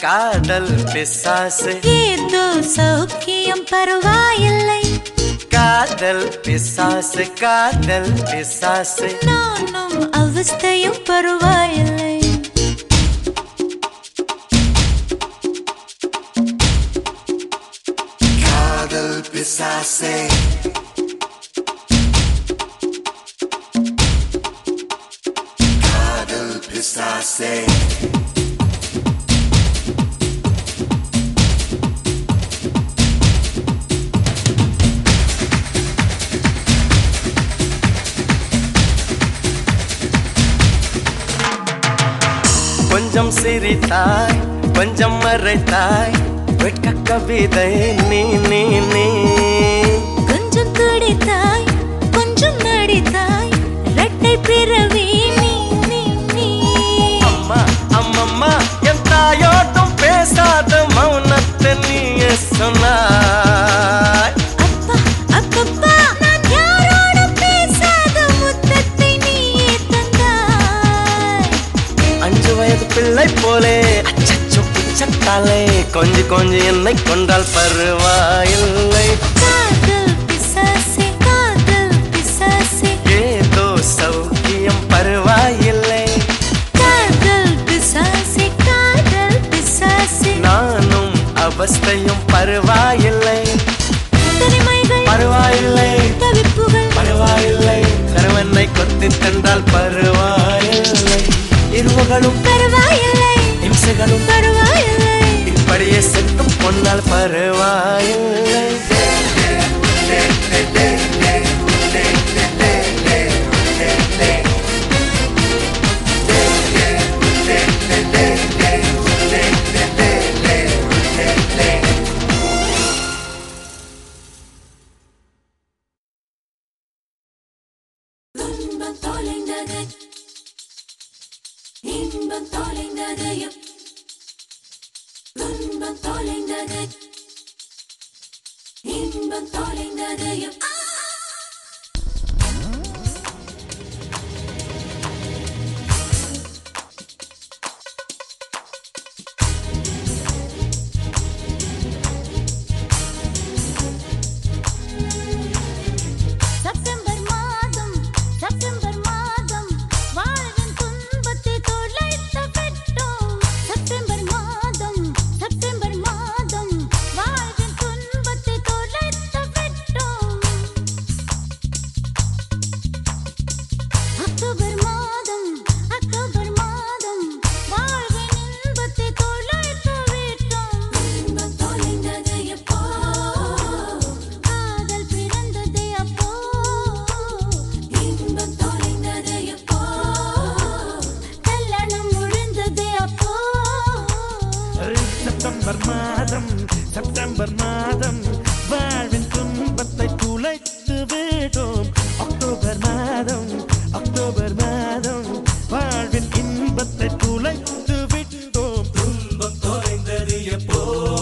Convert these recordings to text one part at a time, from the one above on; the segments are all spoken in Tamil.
காதல் பிசாசு ஏதோ சௌக்கியம் பரவாயில்லை காதல் பிசாசு காதல் பிசாசு நானும் அவஸ்தையும் பரவாயில்லை காதல் பிசாசே காதல் பிசாசே சிரித்தாய் கொஞ்சம் மறைத்தாய் வெட்க கவிதை நீ நீ நீ. கொஞ்சம் துடித்தாய் கொஞ்சம் நடித்தாய் இரட்டை பிறவி நீ நீ நீ. அம்மா அம்மம்மா என் தாயோட்டும் பேசாத மௌனத்தை நீயே சொன்னாய். பிச்சத்தாலே கொஞ்சி கொஞ்சி என்னை கொண்டால் பருவாயில்லை. ஏதோ சௌக்கியம் பருவாயில்லை. நானும் அவஸ்தையும் பருவாயில்லை. பருவாயில்லை. பரவாயில்லை. கணவனை கொத்தி தந்தால் பரவாயில்லை. இருவகளும் பரவாயில்லை. இம்சைகளும் பரவாயில்லை இப்படியே செத்தும் பொன்னால் பரவாயில்லை. tiempo.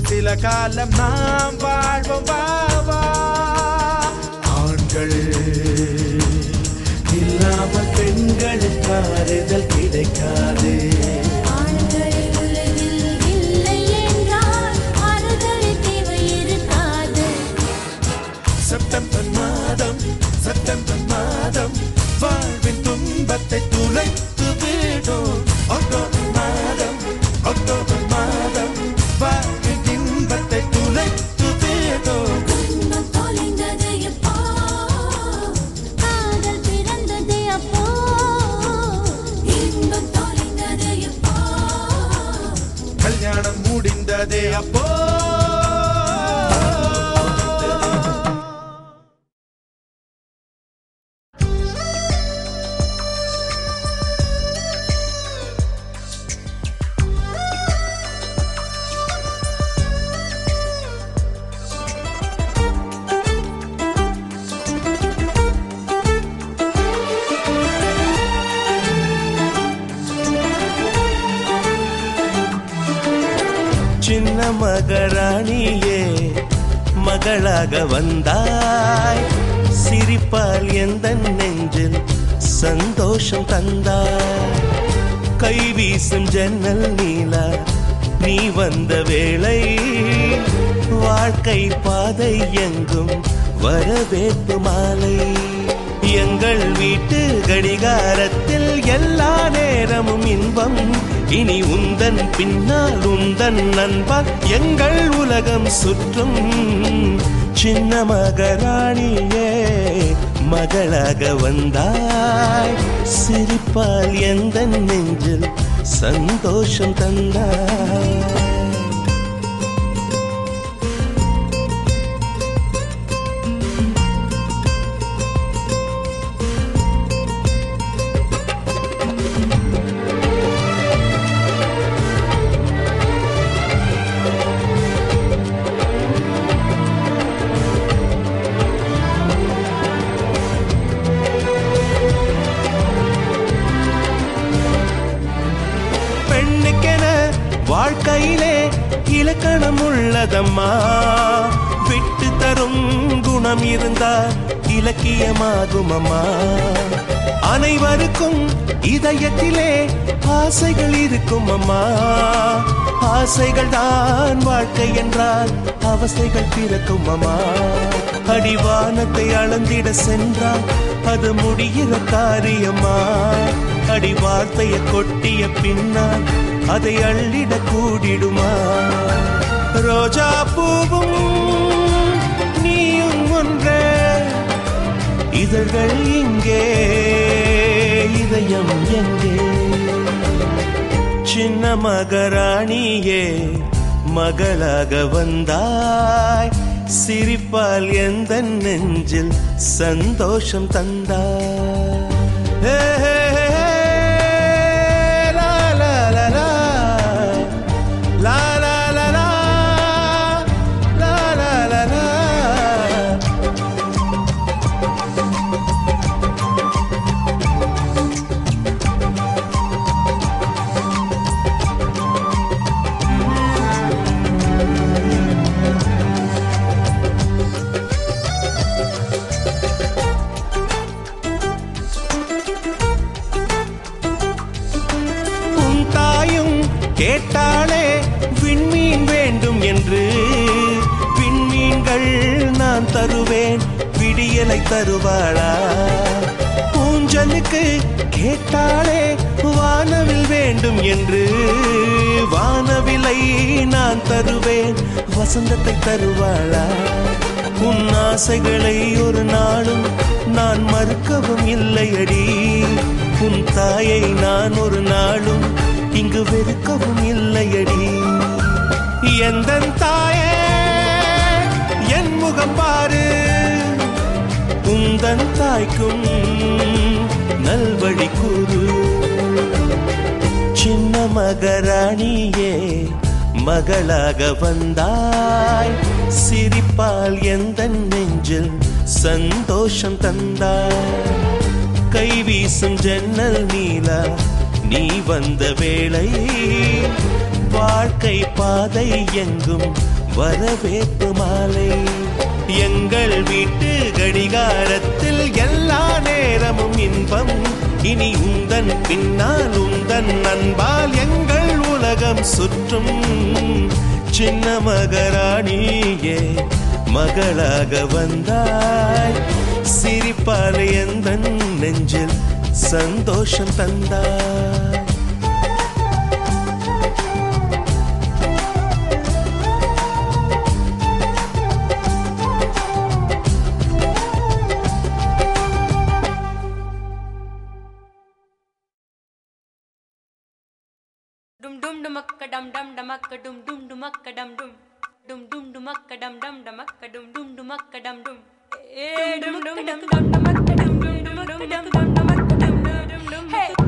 சில காலம் நாம் வாழ்வோம் பாவா வரவேற்பு மாலை. எங்கள் வீட்டு கடிகாரத்தில் எல்லா நேரமும் இன்பம். இனி உந்தன் பின்னால் உந்தன் நண்பால் எங்கள் உலகம் சுற்றும். சின்ன மகராணியே மகளாக வந்தாய். சிரிப்பால் எந்த நெஞ்சில் சந்தோஷம் தந்தாய். இலக்கியமாகும் அம்மா அனைவருக்கும் இதயத்திலே ஆசைகள் இருக்கும் அம்மா ஆசைகள் தான் வாழ்க்கை என்றால் அவசைகள் பிறக்கும் அம்மா அடிவானத்தை அளந்திட சென்றால் அது முடிகிற காரியமா அடி வார்த்தைய கொட்டிய பின்னால் அதை அள்ளிட கூடிடுமா. ரோஜா பூவும் இதழ்கள் இங்கே இதயம் எங்கே? சின்ன மகராணியே மகளாக வந்தாய். சிரிப்பால் எந்த நெஞ்சில் சந்தோஷம் தந்தாய்? ஆசைகளை ஒரு நாளும் நான் மறுக்கவும் இல்லையடி. உன் தாயை நான் ஒரு நாளும் இங்கு வெறுக்கவும் இல்லையடி. எந்த தாயே என் முகம் பாரு. உந்தன் தாய்க்கும் நல்வழி கூறு. சின்ன மகராணியே மகளாக வந்தாய். சிரிப்பால் எந்த நெஞ்சில் சந்தோஷம் தந்தாய்? கை வீசும் ஜன்னல் நீலா நீ வந்த வேளை வாழ்க்கை பாதை எங்கும் வரவேற்பு மாலை. எங்கள் வீட்டு கடிகாரத்தில் எல்லா நேரமும் இன்பம். இனி உந்தன் பின்னால் உந்தன் அன்பால் எங்கள் உலகம் சுற்றும். சின்ன மகராணியே மகளாக வந்தாய். சிரிப்பால் எந்த நெஞ்சில் சந்தோஷம் தந்தாய். டுமக்க டம் டம் டமக்க டும் டும் டுமக்க டம் டும் டும் டும் டுமக்க டம் டம் டமக்க டும் டும் டுமக்க டம் டும் ஏ டும் டும் டம் டம் டமக்க டும் டும் டுமக்க டம் டம் டமக்க டும் டும் டுமக்க டம் டம்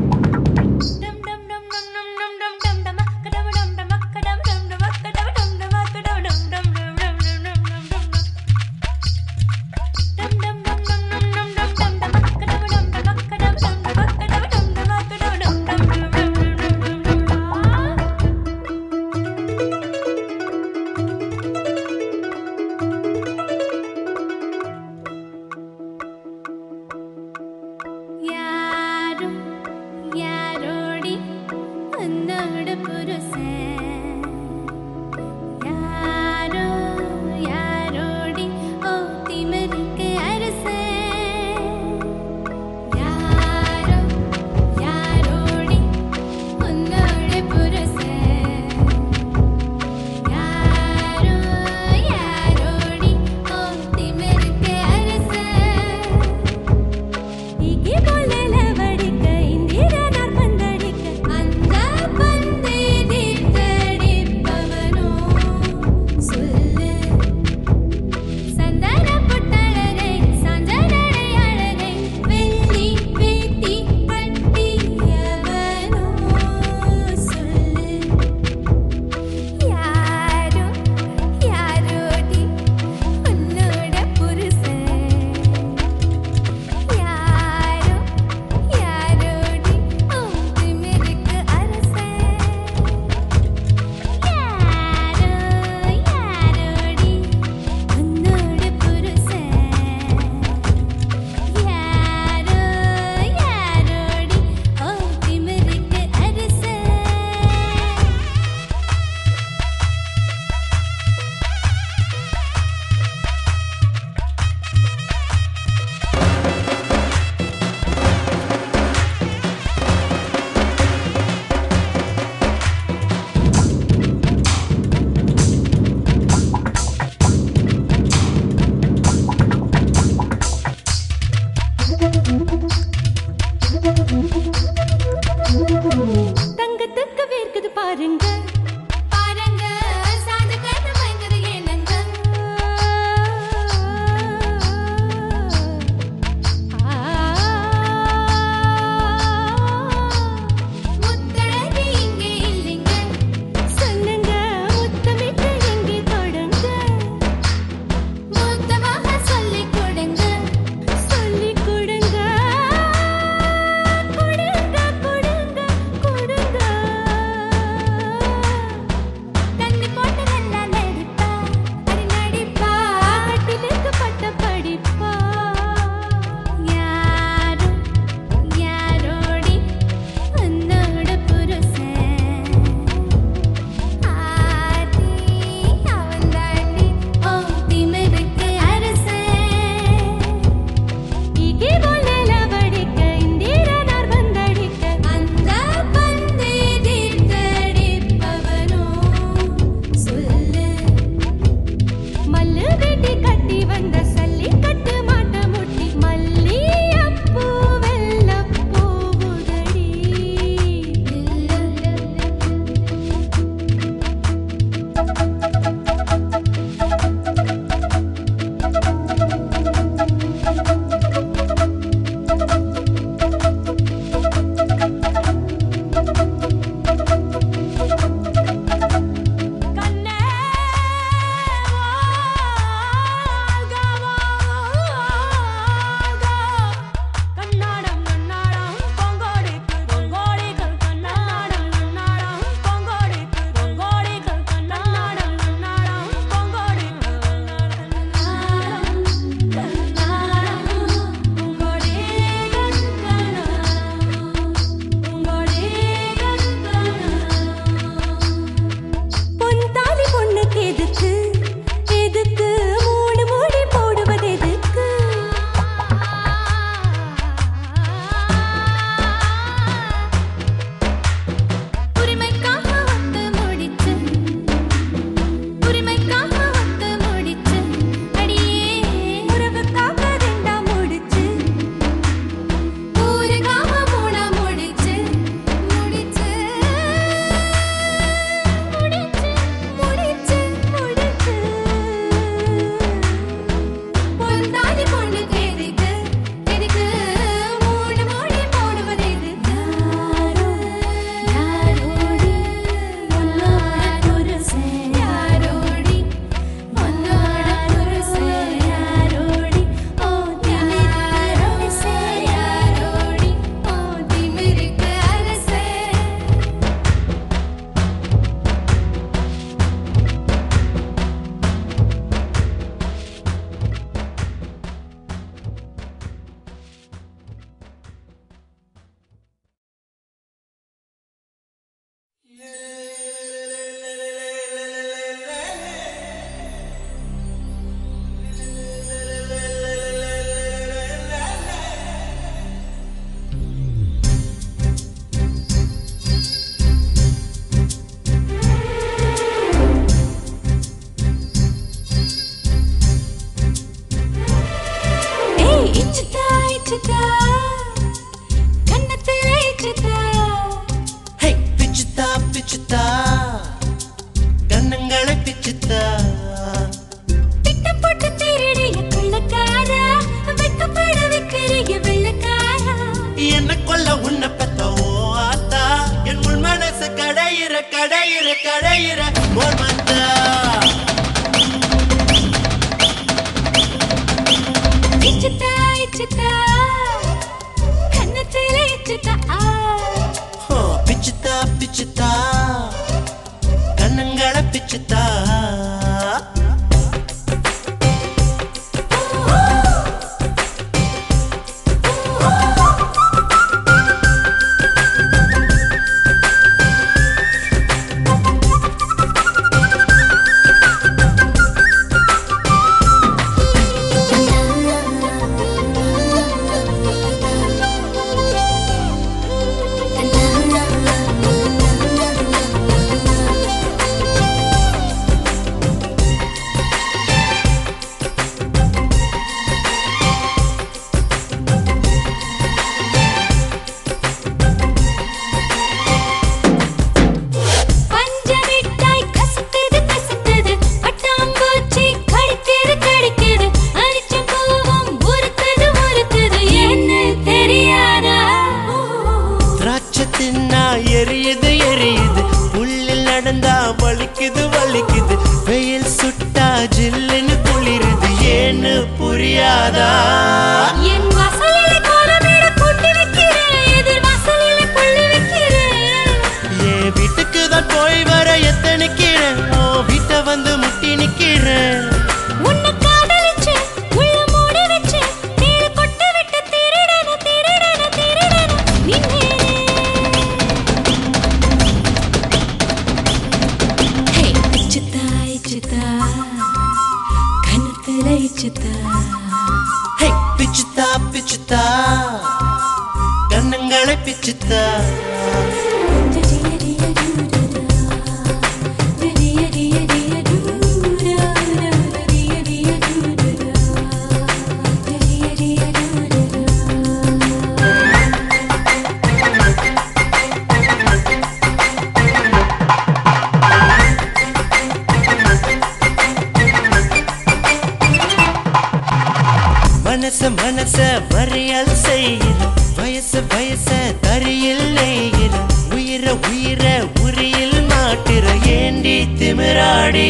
மனச வரையல் செய்கிற வயச வயச தரியில் நெய்கிற உயிர உயிர உரியில் மாட்டிற ஏண்டி திமிராடி?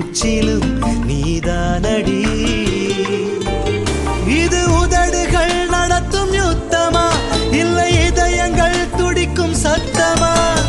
மூச்சிலும் நீதானடி. இது உதடுகள் நடத்தும் யுத்தமா? இல்லை இதயங்கள் துடிக்கும் சத்தமா?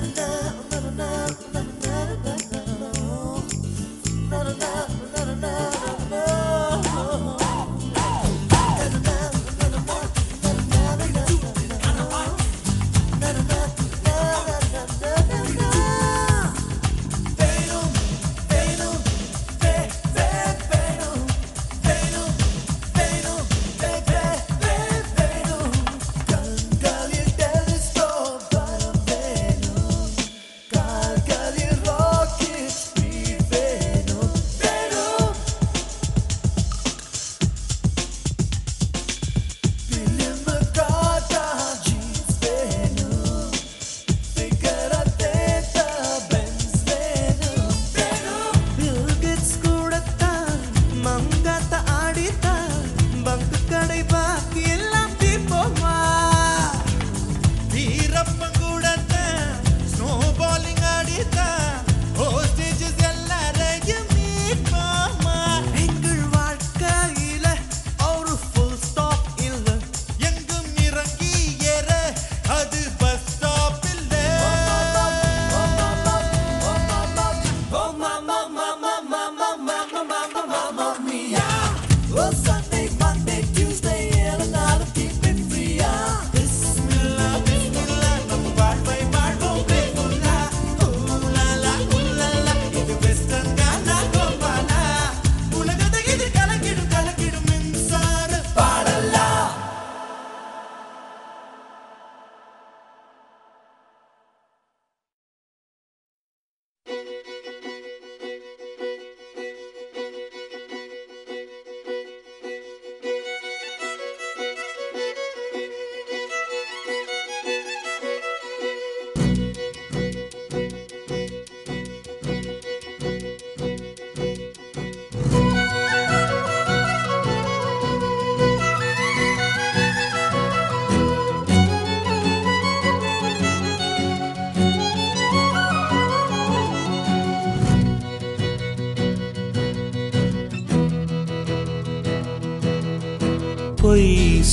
لا لا لا لا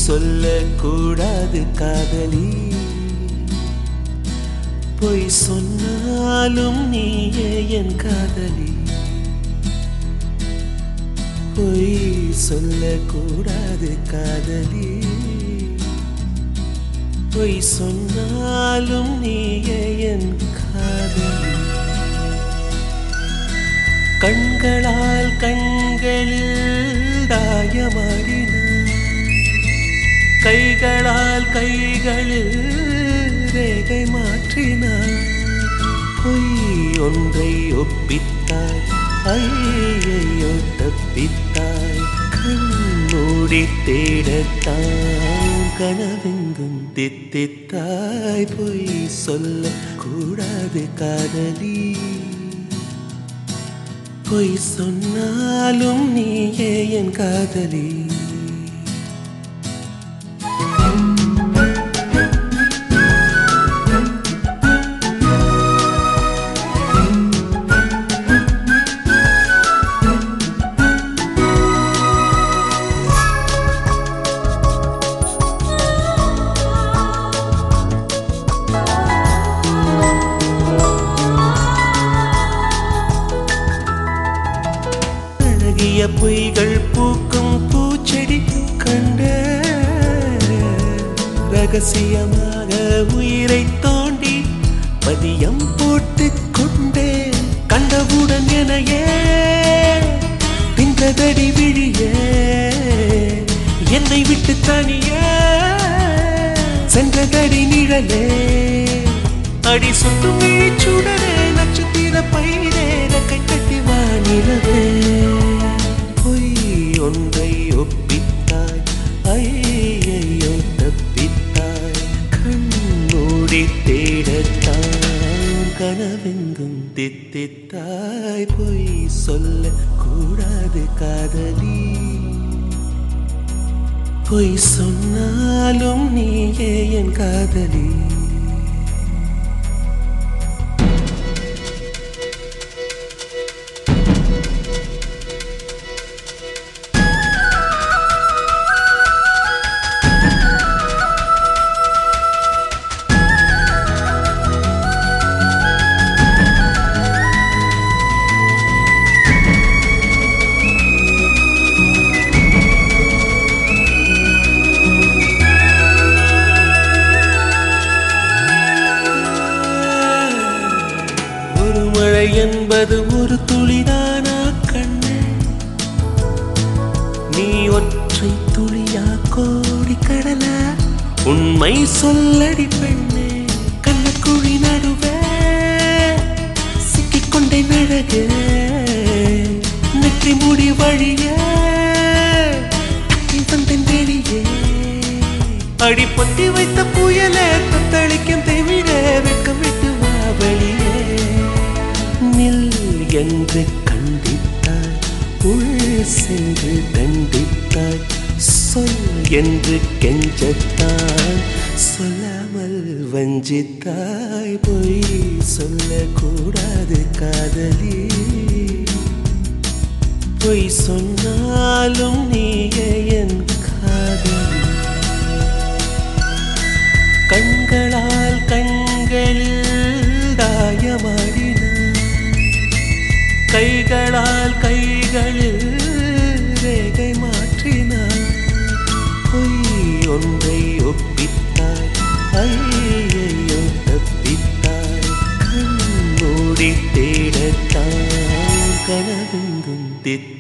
சொல்லக்கூடாது காதலி. பொய் சொன்னாலும் நீயே என் காதலி. பொய் சொல்லக்கூடாது காதலி. பொய் சொன்னாலும் நீயே என் காதலி. கண்களால் கண்களில் தாயமாடின கைகளால் கைகளில் ரேகை மாற்றினார். பொய் ஒன்றை ஒப்பித்தாய் ஐயையோ தப்பித்தாய் கண்ணூடி தேடத்தான் கனவெங்கும் தித்தித்தாய். பொய் சொல்ல கூடாது காதலி. பொய் சொன்னாலும் நீயே என் காதலி.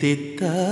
தித்தித்தாய் வசீகரா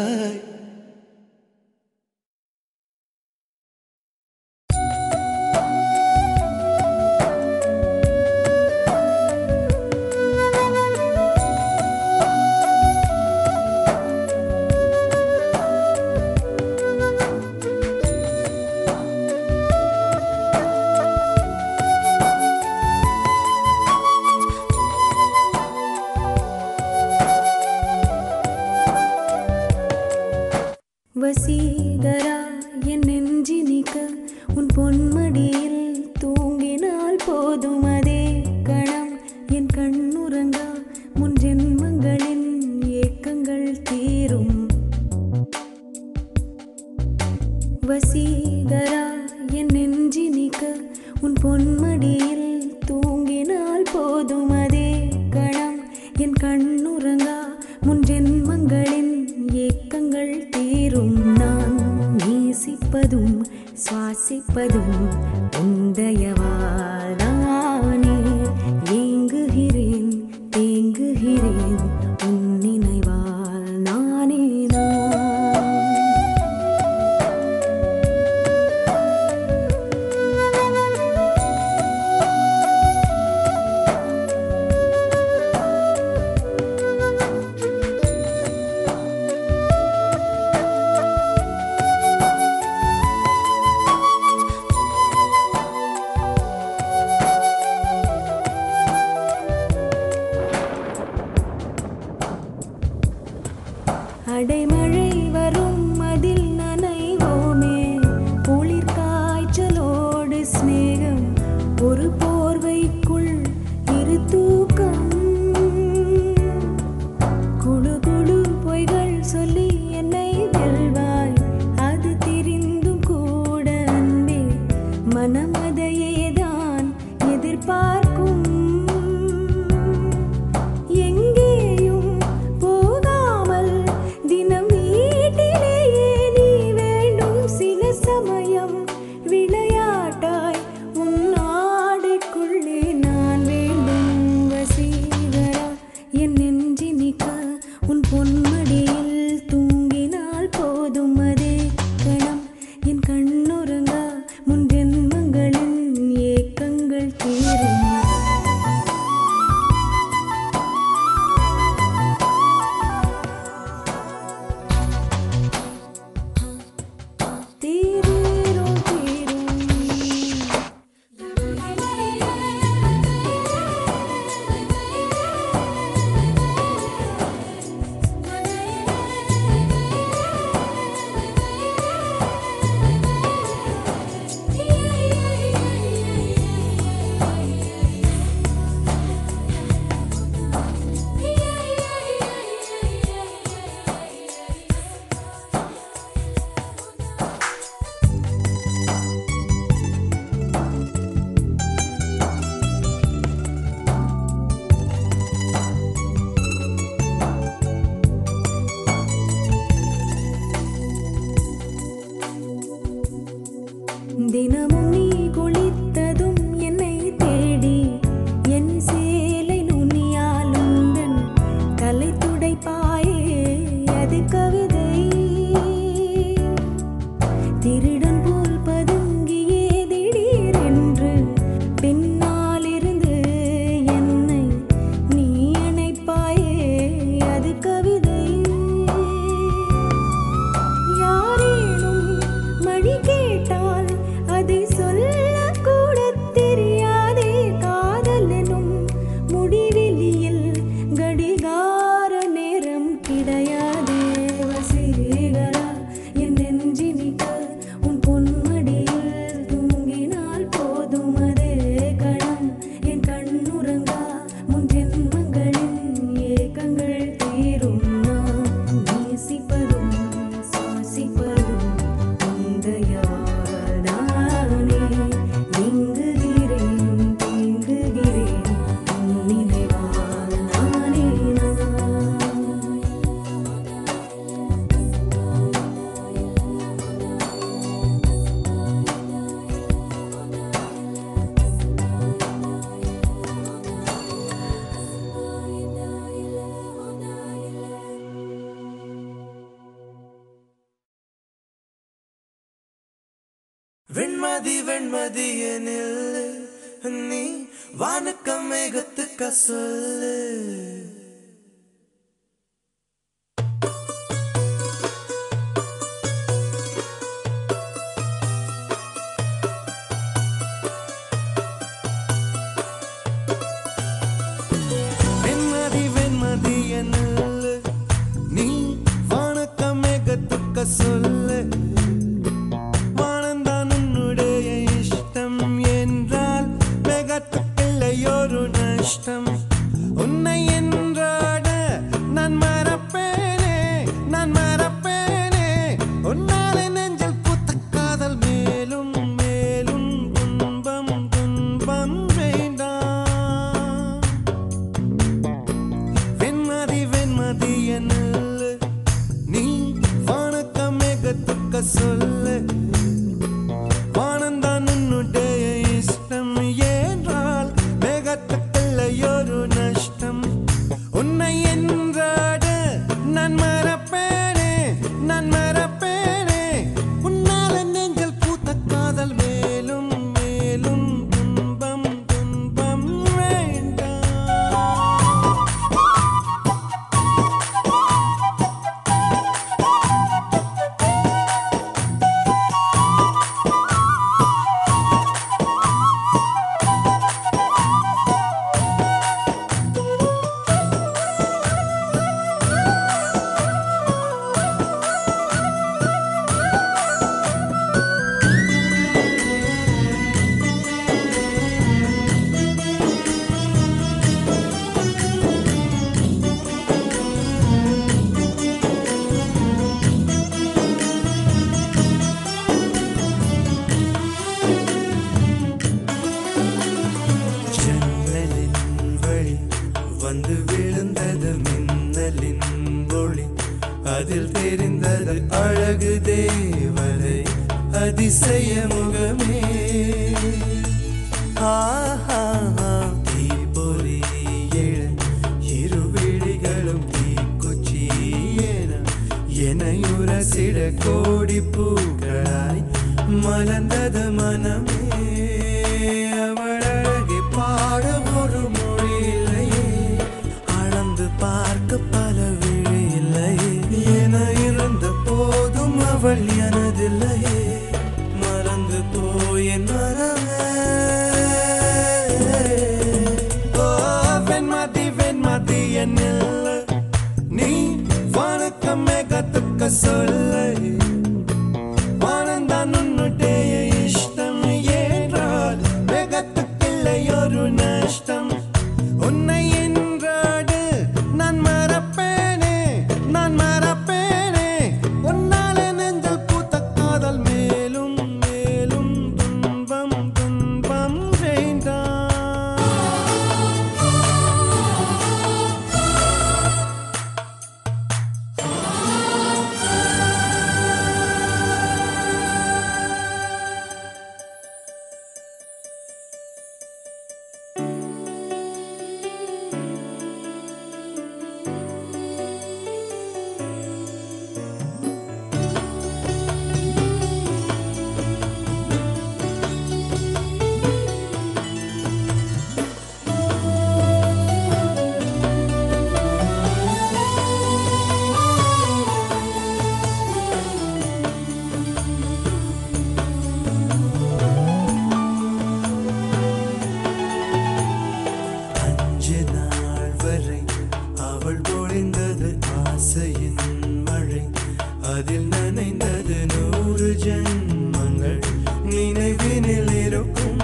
அதில் நனைந்தது நூறு ஜென்மங்கள் நினைவினில் இருக்கும்.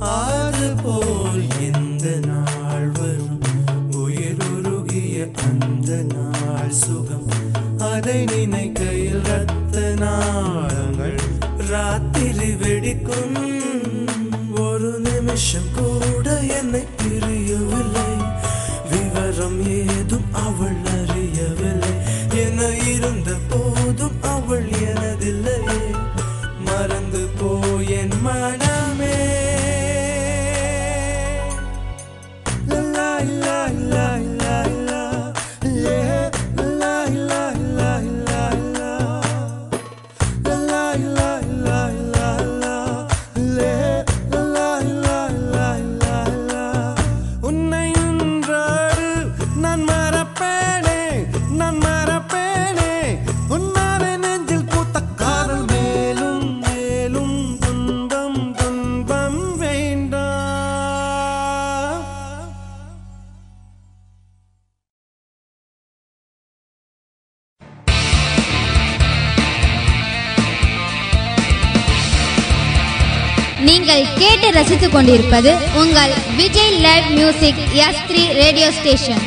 ஆறு போல் எந்த நாள் வரும்? உயிர் உருகிய அந்த நாள் சுகம். அதை நினைக்கையில் ரத்த நாளங்கள் ராத்திரி வெடிக்கும். ஒரு நிமிஷம் கூட கேட்டு உங்கள் Vijay live music S three radio station